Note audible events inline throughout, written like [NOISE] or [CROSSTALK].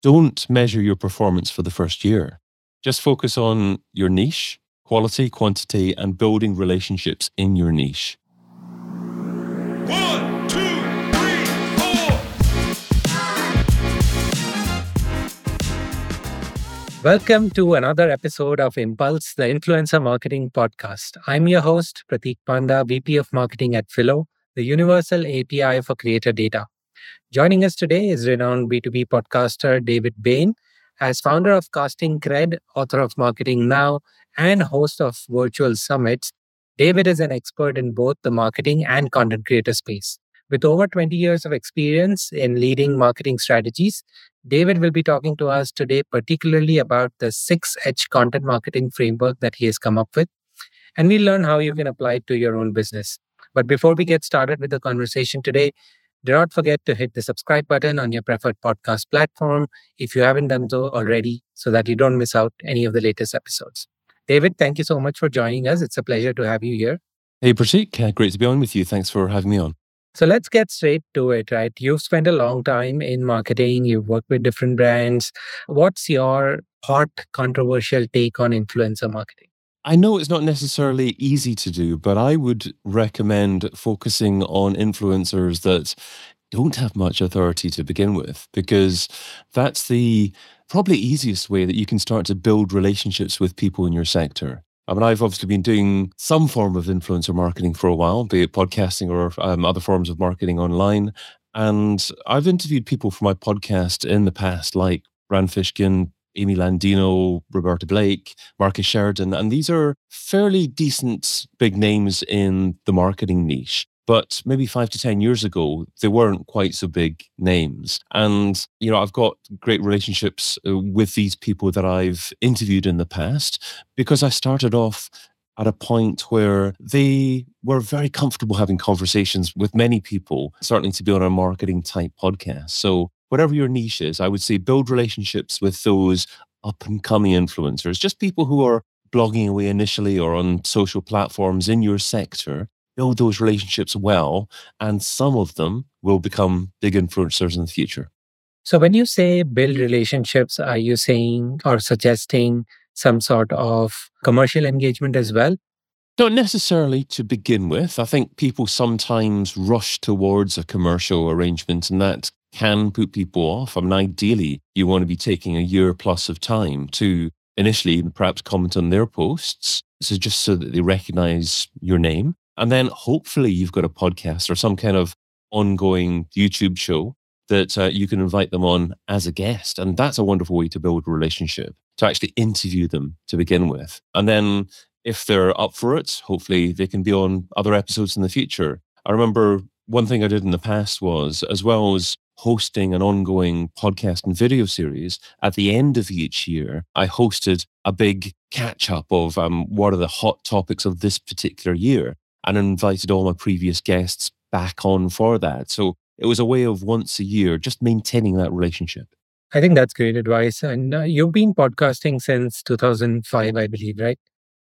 don't measure your performance for the first year. Just focus on your niche, quality, quantity, and building relationships in your niche. One, two, three, four. Welcome to another episode of Impulse, the Influencer Marketing Podcast. I'm your host, Prateek Panda, VP of Marketing at Phyllo, the universal API for creator data. Joining us today is renowned B2B podcaster David Bain. As founder of Casting Cred, author of Marketing Now, and host of virtual summits, David is an expert in both the marketing and content creator space. With over 20 years of experience in leading marketing strategies, David will be talking to us today, particularly about the six H content marketing framework that he has come up with. And we'll learn how you can apply it to your own business. But before we get started with the conversation today, do not forget to hit the subscribe button on your preferred podcast platform if you haven't done so already, so that you don't miss out any of the latest episodes. David, thank you so much for joining us. It's a pleasure to have you here. Hey, Prateek, great to be on with you. Thanks for having me on. So let's get straight to it, right? You've spent a long time in marketing, you've worked with different brands. What's your hot, controversial take on influencer marketing? I know it's not necessarily easy to do, but I would recommend focusing on influencers that don't have much authority to begin with, because that's the probably easiest way that you can start to build relationships with people in your sector. I mean, I've obviously been doing some form of influencer marketing for a while, be it podcasting or um, other forms of marketing online. And I've interviewed people for my podcast in the past, like Rand Fishkin, Amy Landino, Roberto Blake, Marcus Sheridan. And these are fairly decent big names in the marketing niche. But maybe five to 10 years ago, they weren't quite so big names. And, you know, I've got great relationships uh, with these people that I've interviewed in the past because I started off at a point where they were very comfortable having conversations with many people, certainly to be on a marketing type podcast. So whatever your niche is, I would say build relationships with those up and coming influencers, just people who are blogging away initially or on social platforms in your sector. Build those relationships well, and some of them will become big influencers in the future. So, when you say build relationships, are you saying or suggesting some sort of commercial engagement as well? Not necessarily to begin with. I think people sometimes rush towards a commercial arrangement, and that can put people off. I mean, ideally, you want to be taking a year plus of time to initially perhaps comment on their posts. So just so that they recognize your name. And then hopefully you've got a podcast or some kind of ongoing YouTube show that uh, you can invite them on as a guest. And that's a wonderful way to build a relationship, to actually interview them to begin with. And then if they're up for it, hopefully they can be on other episodes in the future. I remember one thing I did in the past was, as well as hosting an ongoing podcast and video series, at the end of each year, I hosted a big catch up of um, what are the hot topics of this particular year and invited all my previous guests back on for that. So it was a way of once a year just maintaining that relationship. I think that's great advice. And uh, you've been podcasting since 2005, I believe, right?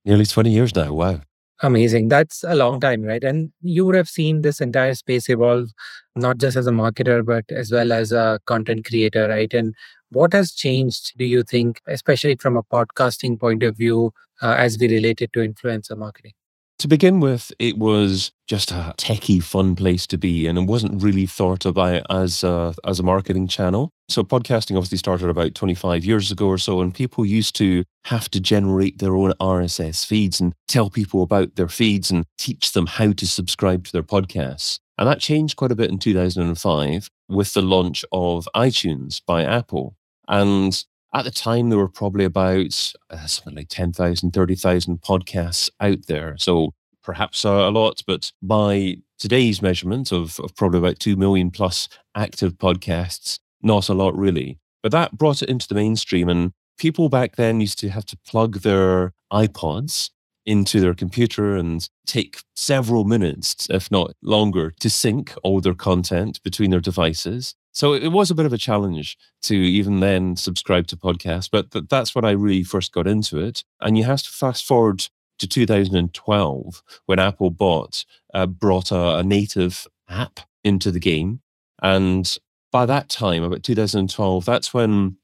Nearly 20 years now. Wow. Amazing. That's a long time, right? And you would have seen this entire space evolve, not just as a marketer, but as well as a content creator, right? And what has changed, do you think, especially from a podcasting point of view, uh, as we relate it to influencer marketing? To begin with, it was just a techie, fun place to be, and it wasn't really thought about as a, as a marketing channel. So, podcasting obviously started about 25 years ago or so, and people used to have to generate their own RSS feeds and tell people about their feeds and teach them how to subscribe to their podcasts. And that changed quite a bit in 2005 with the launch of iTunes by Apple. And at the time, there were probably about uh, something like 10,000, 30,000 podcasts out there. So perhaps uh, a lot, but by today's measurement of, of probably about 2 million plus active podcasts, not a lot really. But that brought it into the mainstream. And people back then used to have to plug their iPods into their computer and take several minutes, if not longer, to sync all their content between their devices. So it was a bit of a challenge to even then subscribe to podcasts, but th- that's when I really first got into it. And you have to fast forward to 2012 when Apple bought uh, brought a, a native app into the game, and by that time, about 2012, that's when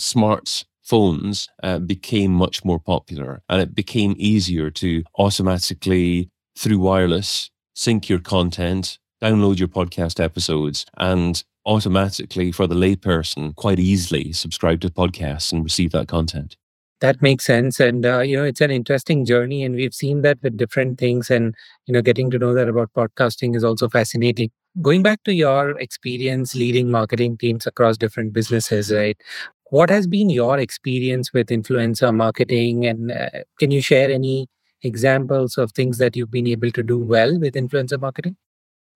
smartphones uh, became much more popular and it became easier to automatically, through wireless, sync your content, download your podcast episodes, and automatically, for the layperson, quite easily subscribe to podcasts and receive that content. That makes sense. And, uh, you know, it's an interesting journey. And we've seen that with different things. And, you know, getting to know that about podcasting is also fascinating. Going back to your experience leading marketing teams across different businesses, right? What has been your experience with influencer marketing? And uh, can you share any examples of things that you've been able to do well with influencer marketing?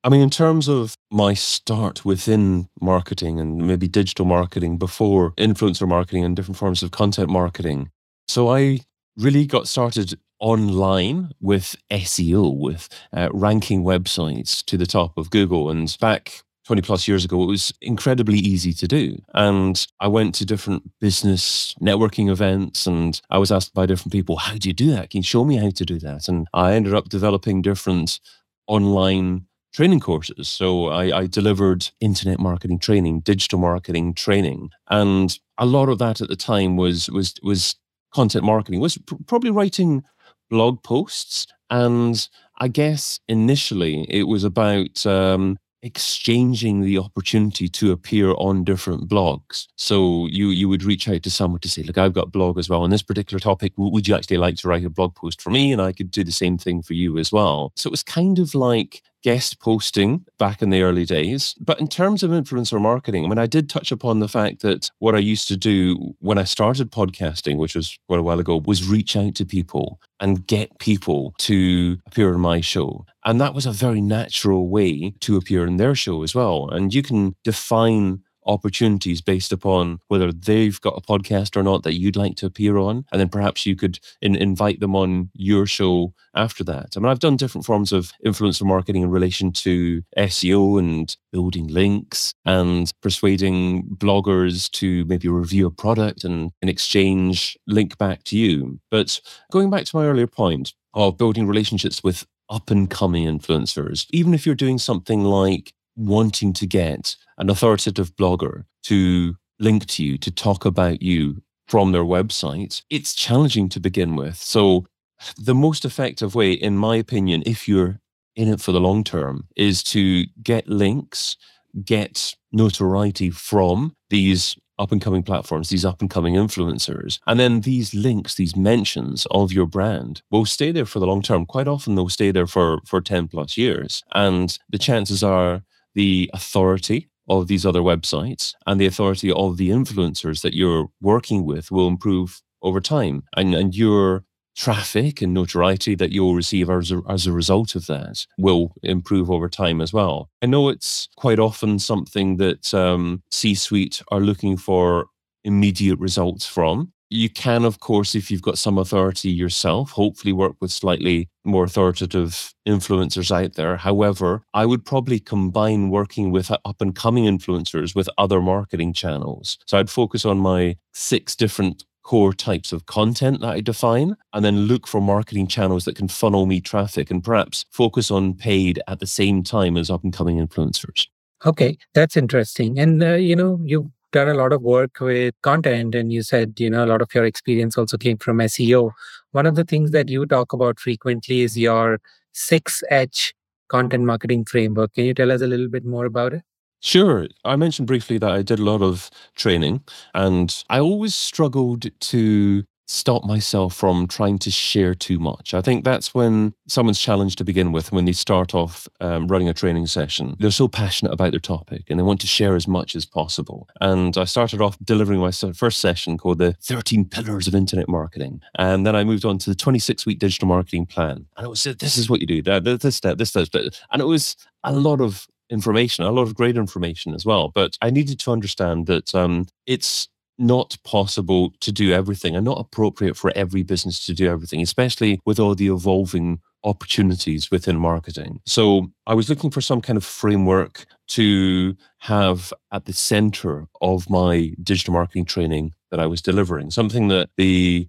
I mean, in terms of my start within marketing and maybe digital marketing before influencer marketing and different forms of content marketing, so I really got started online with SEO, with uh, ranking websites to the top of Google. And back 20 plus years ago, it was incredibly easy to do. And I went to different business networking events and I was asked by different people, How do you do that? Can you show me how to do that? And I ended up developing different online training courses. So I, I, delivered internet marketing training, digital marketing training, and a lot of that at the time was was was content marketing was pr- probably writing blog posts and i guess initially it was about um, exchanging the opportunity to appear on different blogs. So you you would reach out to someone to say, look, I've got a blog as well on this particular topic. Would you actually like to write a blog post for me? And I could do the same thing for you as well. So it was kind of like guest posting back in the early days. But in terms of influencer marketing, I mean, I did touch upon the fact that what I used to do when I started podcasting, which was quite a while ago, was reach out to people and get people to appear on my show. And that was a very natural way to appear in their show as well. And you can define opportunities based upon whether they've got a podcast or not that you'd like to appear on. And then perhaps you could in, invite them on your show after that. I mean, I've done different forms of influencer marketing in relation to SEO and building links and persuading bloggers to maybe review a product and in exchange link back to you. But going back to my earlier point of building relationships with up and coming influencers, even if you're doing something like wanting to get an authoritative blogger to link to you, to talk about you from their website, it's challenging to begin with. So, the most effective way, in my opinion, if you're in it for the long term, is to get links, get notoriety from these up and coming platforms, these up and coming influencers. And then these links, these mentions of your brand will stay there for the long term. Quite often they'll stay there for, for 10 plus years. And the chances are the authority of these other websites and the authority of the influencers that you're working with will improve over time. And, and your traffic and notoriety that you'll receive as a, as a result of that will improve over time as well. I know it's quite often something that um, C suite are looking for immediate results from. You can, of course, if you've got some authority yourself, hopefully work with slightly more authoritative influencers out there. However, I would probably combine working with up and coming influencers with other marketing channels. So I'd focus on my six different core types of content that I define, and then look for marketing channels that can funnel me traffic and perhaps focus on paid at the same time as up and coming influencers. Okay, that's interesting. And, uh, you know, you done a lot of work with content and you said you know a lot of your experience also came from seo one of the things that you talk about frequently is your 6h content marketing framework. Can you tell us a little bit more about it? Sure. I mentioned briefly that I did a lot of training and I always struggled to stop myself from trying to share too much. I think that's when someone's challenged to begin with, when they start off um, running a training session. They're so passionate about their topic and they want to share as much as possible. And I started off delivering my first session called the 13 Pillars of Internet Marketing. And then I moved on to the 26 week digital marketing plan. And it was, this is what you do, this step, this step. And it was a lot of information, a lot of great information as well. But I needed to understand that um, it's not possible to do everything and not appropriate for every business to do everything, especially with all the evolving opportunities within marketing. So I was looking for some kind of framework to have at the center of my digital marketing training that I was delivering, something that the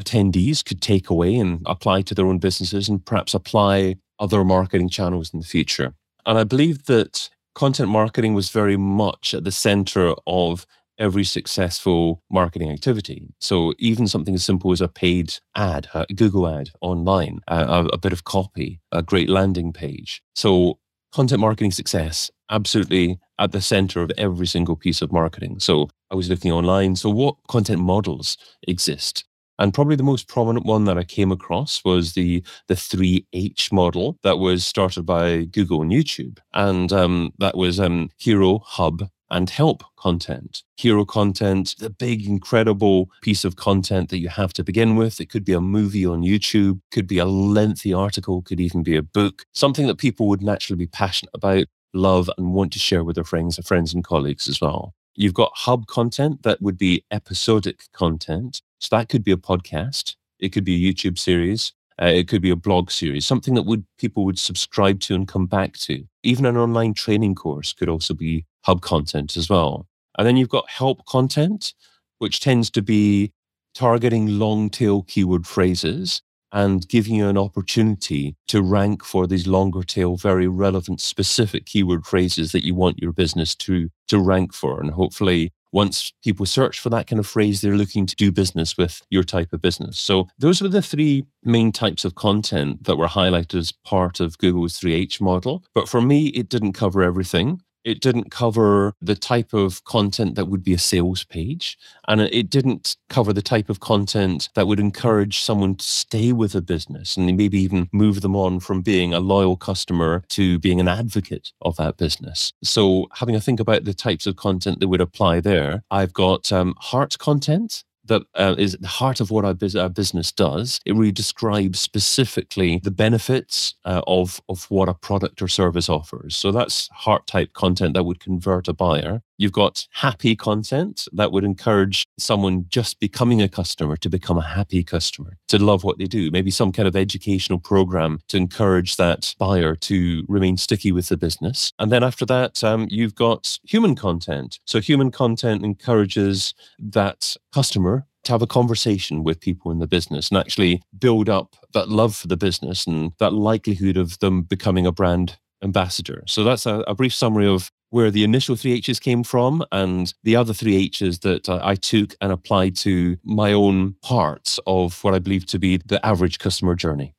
attendees could take away and apply to their own businesses and perhaps apply other marketing channels in the future. And I believe that content marketing was very much at the center of every successful marketing activity. So even something as simple as a paid ad, a Google ad online, a, a bit of copy, a great landing page. So content marketing success absolutely at the center of every single piece of marketing. So I was looking online. So what content models exist? And probably the most prominent one that I came across was the the three H model that was started by Google and YouTube, and um, that was um, Hero, Hub, and help content. Hero content, the big, incredible piece of content that you have to begin with. It could be a movie on YouTube, could be a lengthy article, could even be a book, something that people would naturally be passionate about, love, and want to share with their friends, their friends and colleagues as well. You've got hub content that would be episodic content. So that could be a podcast. It could be a YouTube series. Uh, it could be a blog series, something that would people would subscribe to and come back to. Even an online training course could also be hub content as well. And then you've got help content, which tends to be targeting long tail keyword phrases and giving you an opportunity to rank for these longer tail, very relevant, specific keyword phrases that you want your business to, to rank for. And hopefully once people search for that kind of phrase, they're looking to do business with your type of business. So those were the three main types of content that were highlighted as part of Google's 3H model. But for me, it didn't cover everything. It didn't cover the type of content that would be a sales page. And it didn't cover the type of content that would encourage someone to stay with a business and maybe even move them on from being a loyal customer to being an advocate of that business. So, having a think about the types of content that would apply there, I've got um, heart content that uh, is the heart of what our, our, business does. It really describes specifically the benefits uh, of, of what a product or service offers. So that's heart type content that would convert a buyer. You've got happy content that would encourage someone just becoming a customer to become a happy customer, to love what they do. Maybe some kind of educational program to encourage that buyer to remain sticky with the business. And then after that, um, you've got human content. So human content encourages that customer to have a conversation with people in the business and actually build up that love for the business and that likelihood of them becoming a brand ambassador. So that's a, a, brief summary of where the initial three H's came from and the other three H's that I, took and applied to my own parts of what I believe to be the average customer journey.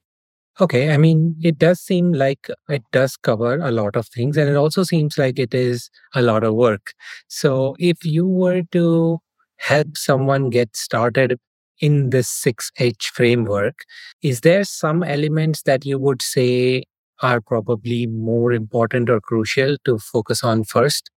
Okay. I mean, it does seem like it does cover a lot of things, and it also seems like it is a lot of work. So, if you were to help someone get started in this 6H framework, is there some elements that you would say are probably more important or crucial to focus on first?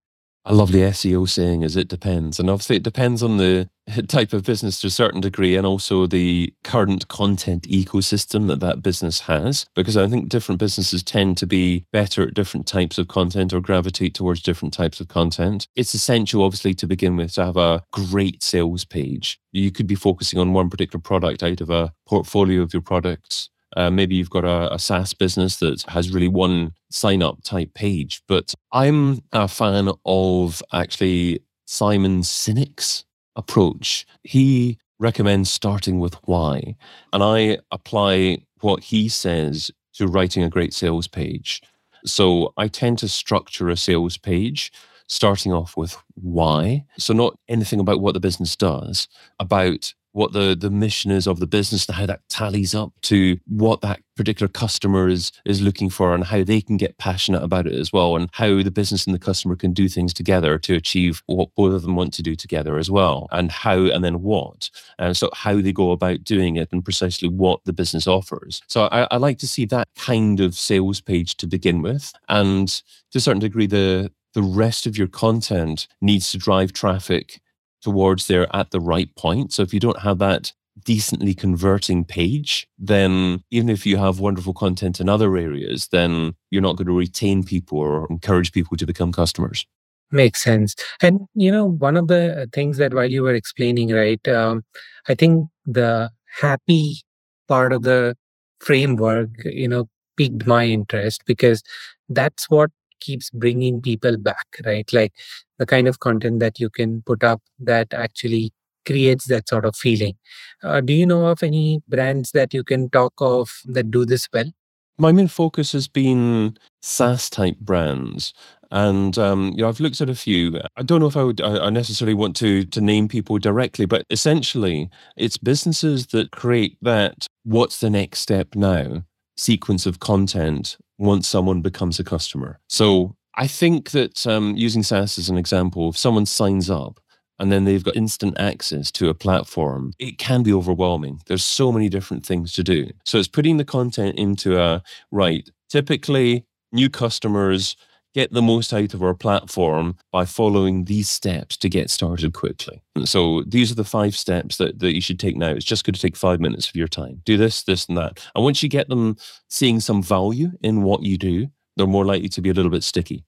A lovely SEO saying is it depends. And obviously, it depends on the [LAUGHS] type of business to a certain degree and also the current content ecosystem that that business has. Because I think different businesses tend to be better at different types of content or gravitate towards different types of content. It's essential, obviously, to begin with, to have a great sales page. You could be focusing on one particular product out of a portfolio of your products uh, maybe you've got a, a SaaS business that has really one sign up type page. But I'm a fan of actually Simon Sinek's approach. He recommends starting with why. And I apply what he says to writing a great sales page. So I tend to structure a sales page starting off with why. So, not anything about what the business does, about what the, the mission is of the business and how that tallies up to what that particular customer is is looking for and how they can get passionate about it as well and how the business and the customer can do things together to achieve what both of them want to do together as well and how and then what. And so how they go about doing it and precisely what the business offers. So I, I like to see that kind of sales page to begin with and to a certain degree the the rest of your content needs to drive traffic towards there at the right point. So if you don't have that decently converting page, then even if you have wonderful content in other areas, then you're not going to retain people or encourage people to become customers. Makes sense. And, you know, one of the things that while you were explaining, right, um, I think the happy part of the framework, you know, piqued my interest because that's what keeps bringing people back, right? Like the kind of content that you can put up that actually creates that sort of feeling. Uh, do you know of any brands that you can talk of that do this well? My main focus has been SaaS type brands. And um, you know, I've looked at a few. I don't know if I would I necessarily want to to name people directly, but essentially, it's businesses that create that "What's the next step now?" sequence of content once someone becomes a customer. So I think that um, using SaaS as an example, if someone signs up and then they've got instant access to a platform, it can be overwhelming. There's so many different things to do. So it's putting the content into a right. Typically, new customers get the most out of our platform by following these steps to get started quickly. So these are the five steps that, that you should take now. It's just going to take five minutes of your time. Do this, this, and that. And once you get them seeing some value in what you do, they're more likely to be a little bit sticky.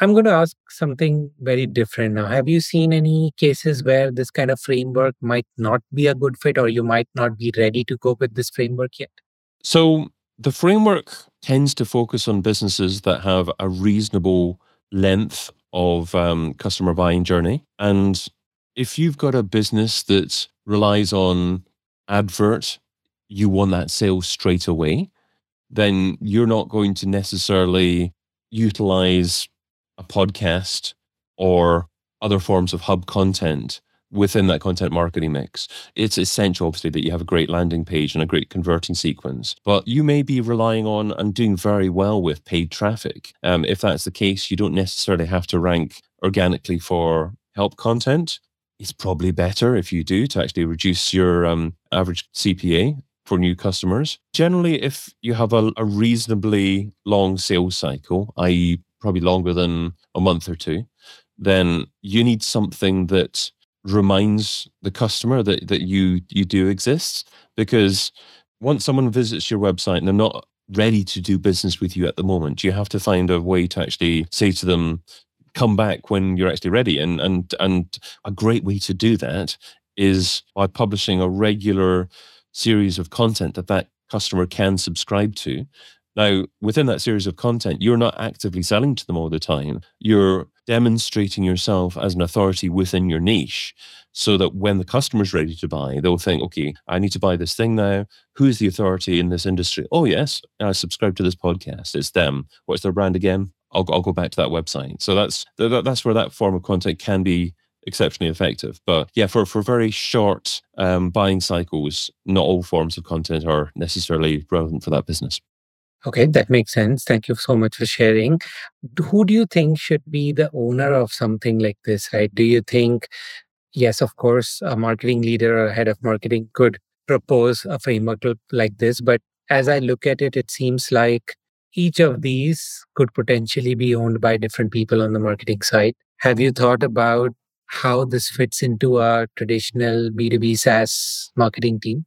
I'm going to ask something very different now. Have you seen any cases where this kind of framework might not be a good fit or you might not be ready to go with this framework yet? So, the framework tends to focus on businesses that have a reasonable length of um, customer buying journey. And if you've got a business that relies on advert, you want that sale straight away, then you're not going to necessarily utilize a podcast or other forms of hub content within that content marketing mix. It's essential, obviously, that you have a great landing page and a great converting sequence. But you may be relying on and doing very well with paid traffic. Um, if that's the case, you don't necessarily have to rank organically for help content. It's probably better if you do to actually reduce your um, average CPA for new customers. Generally, if you have a, a reasonably long sales cycle, i.e., probably longer than a month or two, then you need something that reminds the customer that, that you you do exist. Because once someone visits your website and they're not ready to do business with you at the moment, you have to find a way to actually say to them, come back when you're actually ready. And and and a great way to do that is by publishing a regular series of content that that customer can subscribe to now, within that series of content, you're not actively selling to them all the time. You're demonstrating yourself as an authority within your niche so that when the customer's ready to buy, they'll think, okay, I need to buy this thing now. Who's the authority in this industry? Oh, yes, I subscribe to this podcast. It's them. What's their brand again? I'll, I'll go back to that website. So that's that's where that form of content can be exceptionally effective. But yeah, for, for very short um, buying cycles, not all forms of content are necessarily relevant for that business. Okay, that makes sense. Thank you so much for sharing. Who do you think should be the owner of something like this, right? Do you think, yes, of course, a marketing leader or head of marketing could propose a framework like this, but as I look at it, it seems like each of these could potentially be owned by different people on the marketing side. Have you thought about how this fits into a traditional B2B SaaS marketing team?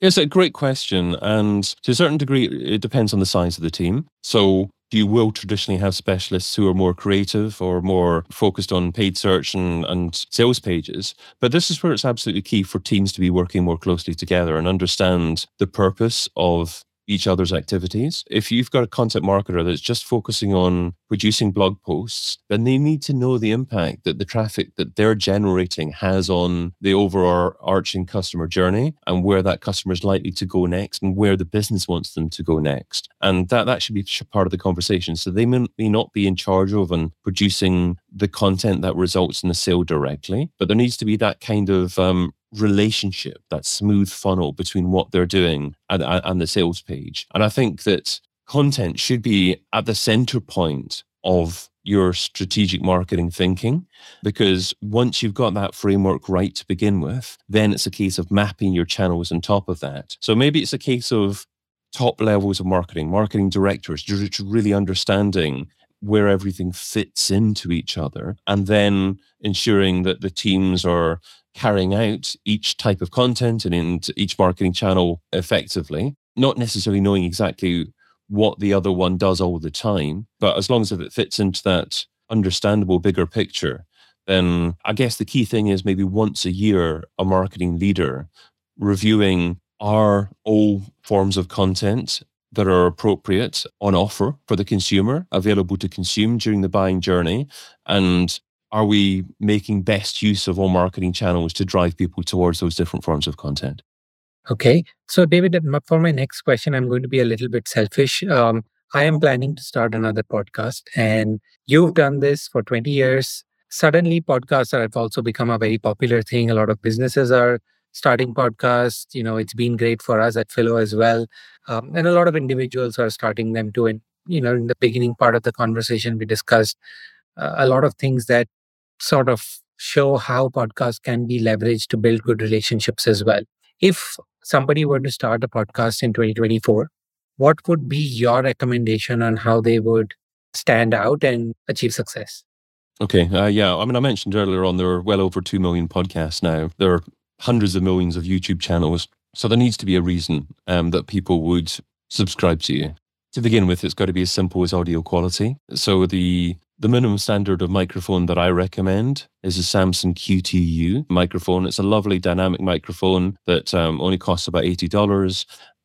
It's a great question. And to a certain degree, it depends on the size of the team. So you will traditionally have specialists who are more creative or more focused on paid search and, and sales pages. But this is where it's absolutely key for teams to be working more closely together and understand the purpose of each other's activities. If you've got a content marketer that's just focusing on producing blog posts, then they need to know the impact that the traffic that they're generating has on the overarching customer journey and where that customer is likely to go next and where the business wants them to go next. And that, that should be part of the conversation. So they may, may not be in charge of and producing the content that results in a sale directly, but there needs to be that kind of um, relationship, that smooth funnel between what they're doing and, and the sales page. And I think that content should be at the center point of your strategic marketing thinking because once you've got that framework right to begin with, then it's a case of mapping your channels on top of that. So maybe it's a case of top levels of marketing, marketing directors, really understanding where everything fits into each other and then ensuring that the teams are carrying out each type of content and in each marketing channel effectively, not necessarily knowing exactly what the other one does all the time, but as long as it fits into that understandable bigger picture, then I guess the key thing is maybe once a year, a marketing leader reviewing are all forms of content that are appropriate on offer for the consumer, available to consume during the buying journey, and are we making best use of all marketing channels to drive people towards those different forms of content? Okay. So, David, for my next question, I'm going to be a little bit selfish. Um, I am planning to start another podcast, and you've done this for 20 years. Suddenly, podcasts have also become a very popular thing. A lot of businesses are starting podcasts. You know, it's been great for us at Phyllo as well. Um, and a lot of individuals are starting them too. And, you know, in the beginning part of the conversation, we discussed uh, a lot of things that sort of show how podcasts can be leveraged to build good relationships as well. If somebody were to start a podcast in 2024, what would be your recommendation on how they would stand out and achieve success? Okay. Uh, yeah. I mean, I mentioned earlier on there are well over 2 million podcasts now. There are hundreds of millions of YouTube channels. So there needs to be a reason um, that people would subscribe to you. To begin with, it's got to be as simple as audio quality. So the the minimum standard of microphone that I recommend is a Samson Q2U microphone. It's a lovely dynamic microphone that um, only costs about $80.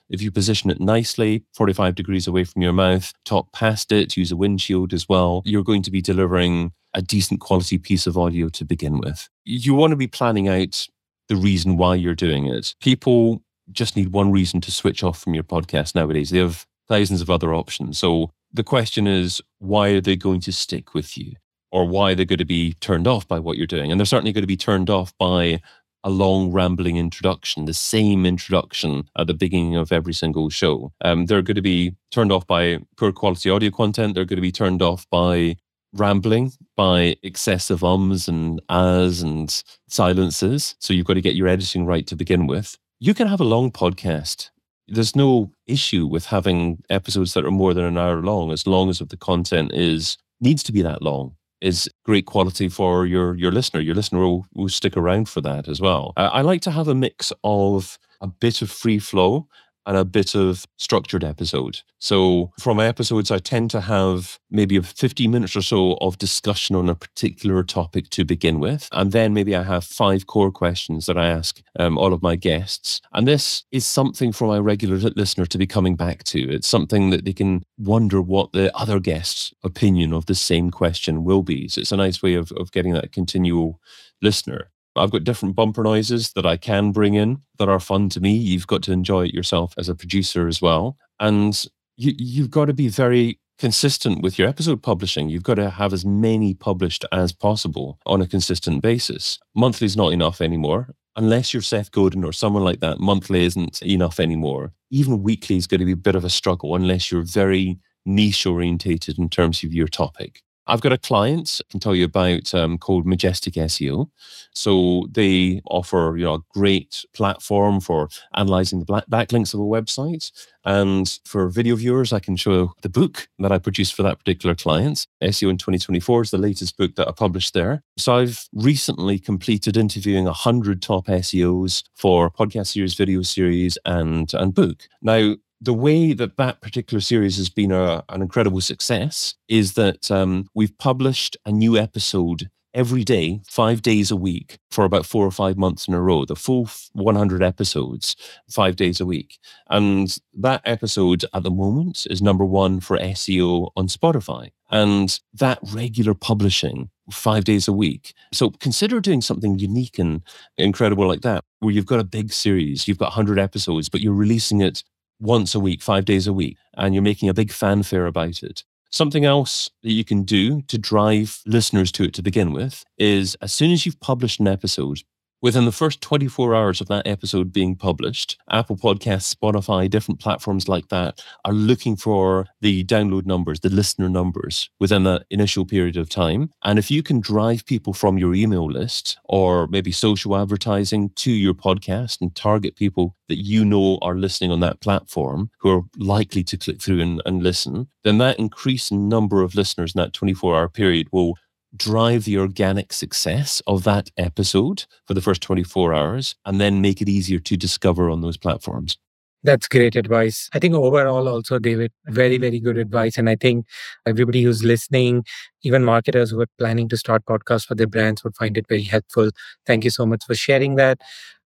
If you position it nicely, 45 degrees away from your mouth, talk past it, use a windshield as well, you're going to be delivering a decent quality piece of audio to begin with. You want to be planning out the reason why you're doing it. People just need one reason to switch off from your podcast nowadays. They have thousands of other options. So the question is, why are they going to stick with you? Or why they're going to be turned off by what you're doing? And they're certainly going to be turned off by a long rambling introduction, the same introduction at the beginning of every single show. Um, they're going to be turned off by poor quality audio content. They're going to be turned off by rambling, by excessive ums and ahs and silences. So you've got to get your editing right to begin with. You can have a long podcast there's no issue with having episodes that are more than an hour long as long as the content is needs to be that long is great quality for your your listener. Your listener will, will stick around for that as well. I, I like to have a mix of a bit of free flow and a bit of structured episode. So from my episodes, I tend to have maybe 15 minutes or so of discussion on a particular topic to begin with. And then maybe I have five core questions that I ask um, all of my guests. And this is something for my regular listener to be coming back to. It's something that they can wonder what the other guest's opinion of the same question will be. So it's a nice way of, of getting that continual listener. I've got different bumper noises that I can bring in that are fun to me. You've got to enjoy it yourself as a producer as well. And you, you've got to be very consistent with your episode publishing. You've got to have as many published as possible on a consistent basis. Monthly is not enough anymore. Unless you're Seth Godin or someone like that, monthly isn't enough anymore. Even weekly is going to be a bit of a struggle unless you're very niche orientated in terms of your topic. I've got a client I can tell you about um, called Majestic SEO. So they offer you know, a great platform for analyzing the backlinks of a website. And for video viewers, I can show the book that I produced for that particular client. SEO in 2024 is the latest book that I published there. So I've recently completed interviewing 100 top SEOs for podcast series, video series, and, and book. Now, the way that that particular series has been a, an incredible success is that um, we've published a new episode every day, five days a week for about four or five months in a row, the full 100 episodes, five days a week. And that episode at the moment is number one for SEO on Spotify. And that regular publishing five days a week. So consider doing something unique and incredible like that, where you've got a big series, you've got 100 episodes, but you're releasing it once a week, five days a week, and you're making a big fanfare about it. Something else that you can do to drive listeners to it to begin with is as soon as you've published an episode, Within the first 24 hours of that episode being published, Apple Podcasts, Spotify, different platforms like that are looking for the download numbers, the listener numbers within that initial period of time. And if you can drive people from your email list or maybe social advertising to your podcast and target people that you know are listening on that platform who are likely to click through and, and listen, then that increased number of listeners in that 24 hour period will drive the organic success of that episode for the first 24 hours and then make it easier to discover on those platforms. That's great advice. I think overall, also, David, very, very good advice. And I think everybody who's listening, even marketers who are planning to start podcasts for their brands, would find it very helpful. Thank you so much for sharing that.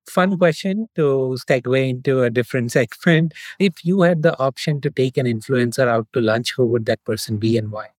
Fun question to segue into a different [LAUGHS] segment. If you had the option to take an influencer out to lunch, who would that person be and why?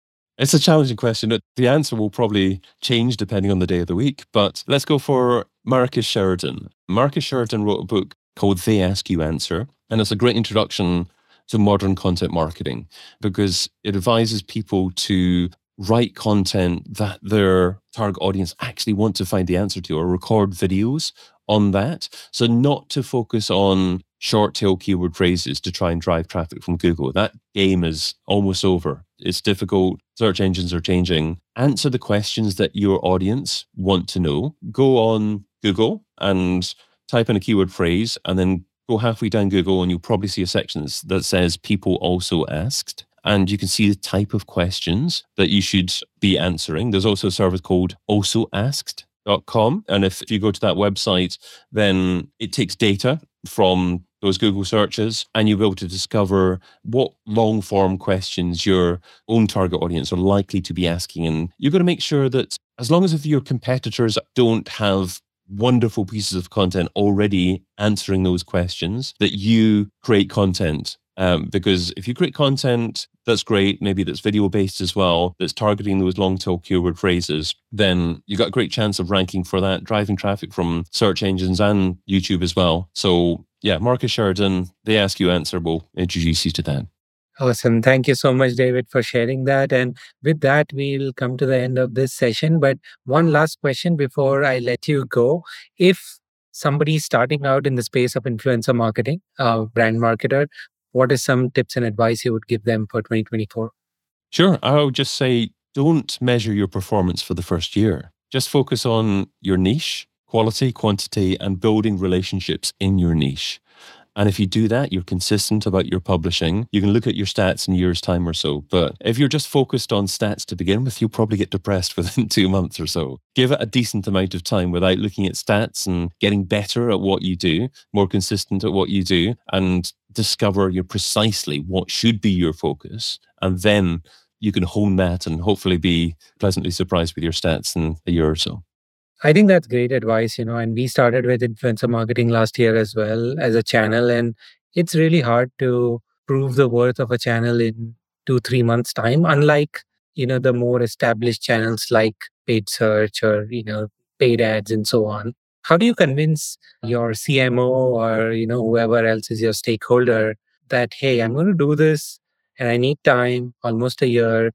It's a challenging question. Uh, the answer will probably change depending on the day of the week, but let's go for Marcus Sheridan. Marcus Sheridan wrote a book called They Ask You Answer, and it's a great introduction to modern content marketing because it advises people to write content that their target audience actually want to find the answer to or record videos on that. So, not to focus on short tail keyword phrases to try and drive traffic from Google. That game is almost over. It's difficult. Search engines are changing. Answer the questions that your audience want to know. Go on Google and type in a keyword phrase and then go halfway down Google and you'll probably see a section that says people also asked. And you can see the type of questions that you should be answering. There's also a service called AlsoAsked.com. And if you go to that website, then it takes data from those Google searches, and you'll be able to discover what long form questions your own target audience are likely to be asking. And you've got to make sure that as long as your competitors don't have wonderful pieces of content already answering those questions, that you create content. Um, because if you create content that's great, maybe that's video based as well, that's targeting those long tail keyword phrases, then you've got a great chance of ranking for that, driving traffic from search engines and YouTube as well. So yeah, Marcus Sheridan, they ask you answer, we'll introduce you to that. Awesome. Thank you so much, David, for sharing that. And with that, we'll come to the end of this session. But one last question before I let you go. If somebody starting out in the space of influencer marketing, uh, brand marketer, what is some tips and advice you would give them for 2024? Sure. I would just say don't measure your performance for the first year. Just focus on your niche quality, quantity, and building relationships in your niche. And if you do that, you're consistent about your publishing. You can look at your stats in years' time or so. But if you're just focused on stats to begin with, you'll probably get depressed [LAUGHS] within two months or so. Give it a decent amount of time without looking at stats and getting better at what you do, more consistent at what you do, and discover your precisely what should be your focus. And then you can hone that and hopefully be pleasantly surprised with your stats in a year or so. I think that's great advice, you know, and we started with influencer marketing last year as well as a channel. And it's really hard to prove the worth of a channel in two, three months' time, unlike, you know, the more established channels like paid search or, you know, paid ads and so on. How do you convince your CMO or, you know, whoever else is your stakeholder that, hey, I'm going to do this and I need time, almost a year.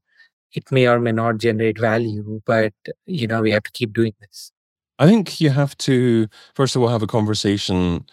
It may or may not generate value, but, you know, we have to keep doing this. I think you have to, first of all, have a conversation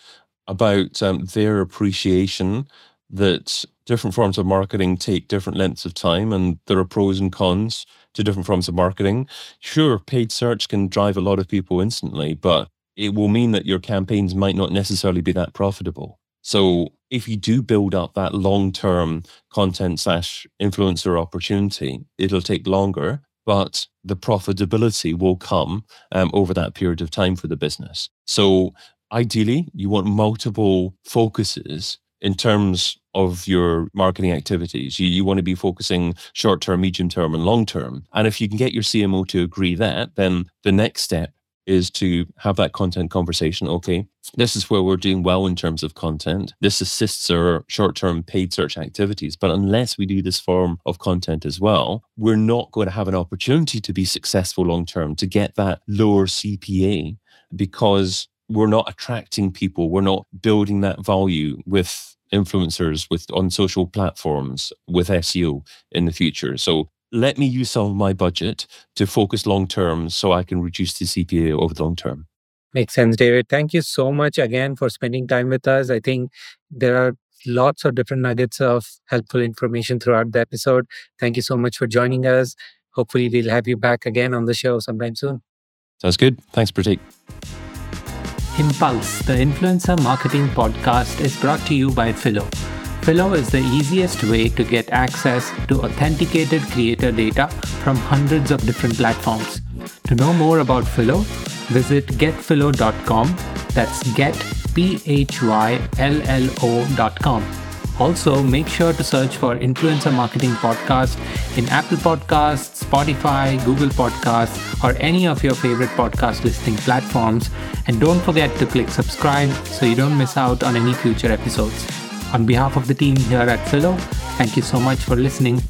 about um, their appreciation that different forms of marketing take different lengths of time and there are pros and cons to different forms of marketing. Sure, paid search can drive a lot of people instantly, but it will mean that your campaigns might not necessarily be that profitable. So if you do build up that long term content slash influencer opportunity, it'll take longer but the profitability will come um, over that period of time for the business. So ideally, you want multiple focuses in terms of your marketing activities. You, you want to be focusing short term, medium term, and long term. And if you can get your CMO to agree that, then the next step is to have that content conversation. Okay, this is where we're doing well in terms of content. This assists our short term paid search activities. But unless we do this form of content as well, we're not going to have an opportunity to be successful long term, to get that lower CPA because we're not attracting people, we're not building that value with influencers with on social platforms with SEO in the future. So let me use some of my budget to focus long term so I can reduce the CPA over the long term. Makes sense, David. Thank you so much again for spending time with us. I think there are lots of different nuggets of helpful information throughout the episode. Thank you so much for joining us. Hopefully, we'll have you back again on the show sometime soon. Sounds good. Thanks, Prateek. Impulse, the influencer marketing podcast, is brought to you by Phyllo. Phyllo is the easiest way to get access to authenticated creator data from hundreds of different platforms. To know more about Phyllo, visit getphyllo.com. That's get p h y l l o.com. Also, make sure to search for Influencer Marketing Podcast in Apple Podcasts, Spotify, Google Podcasts, or any of your favorite podcast listening platforms. And don't forget to click subscribe so you don't miss out on any future episodes. On behalf of the team here at Phyllo, thank you so much for listening.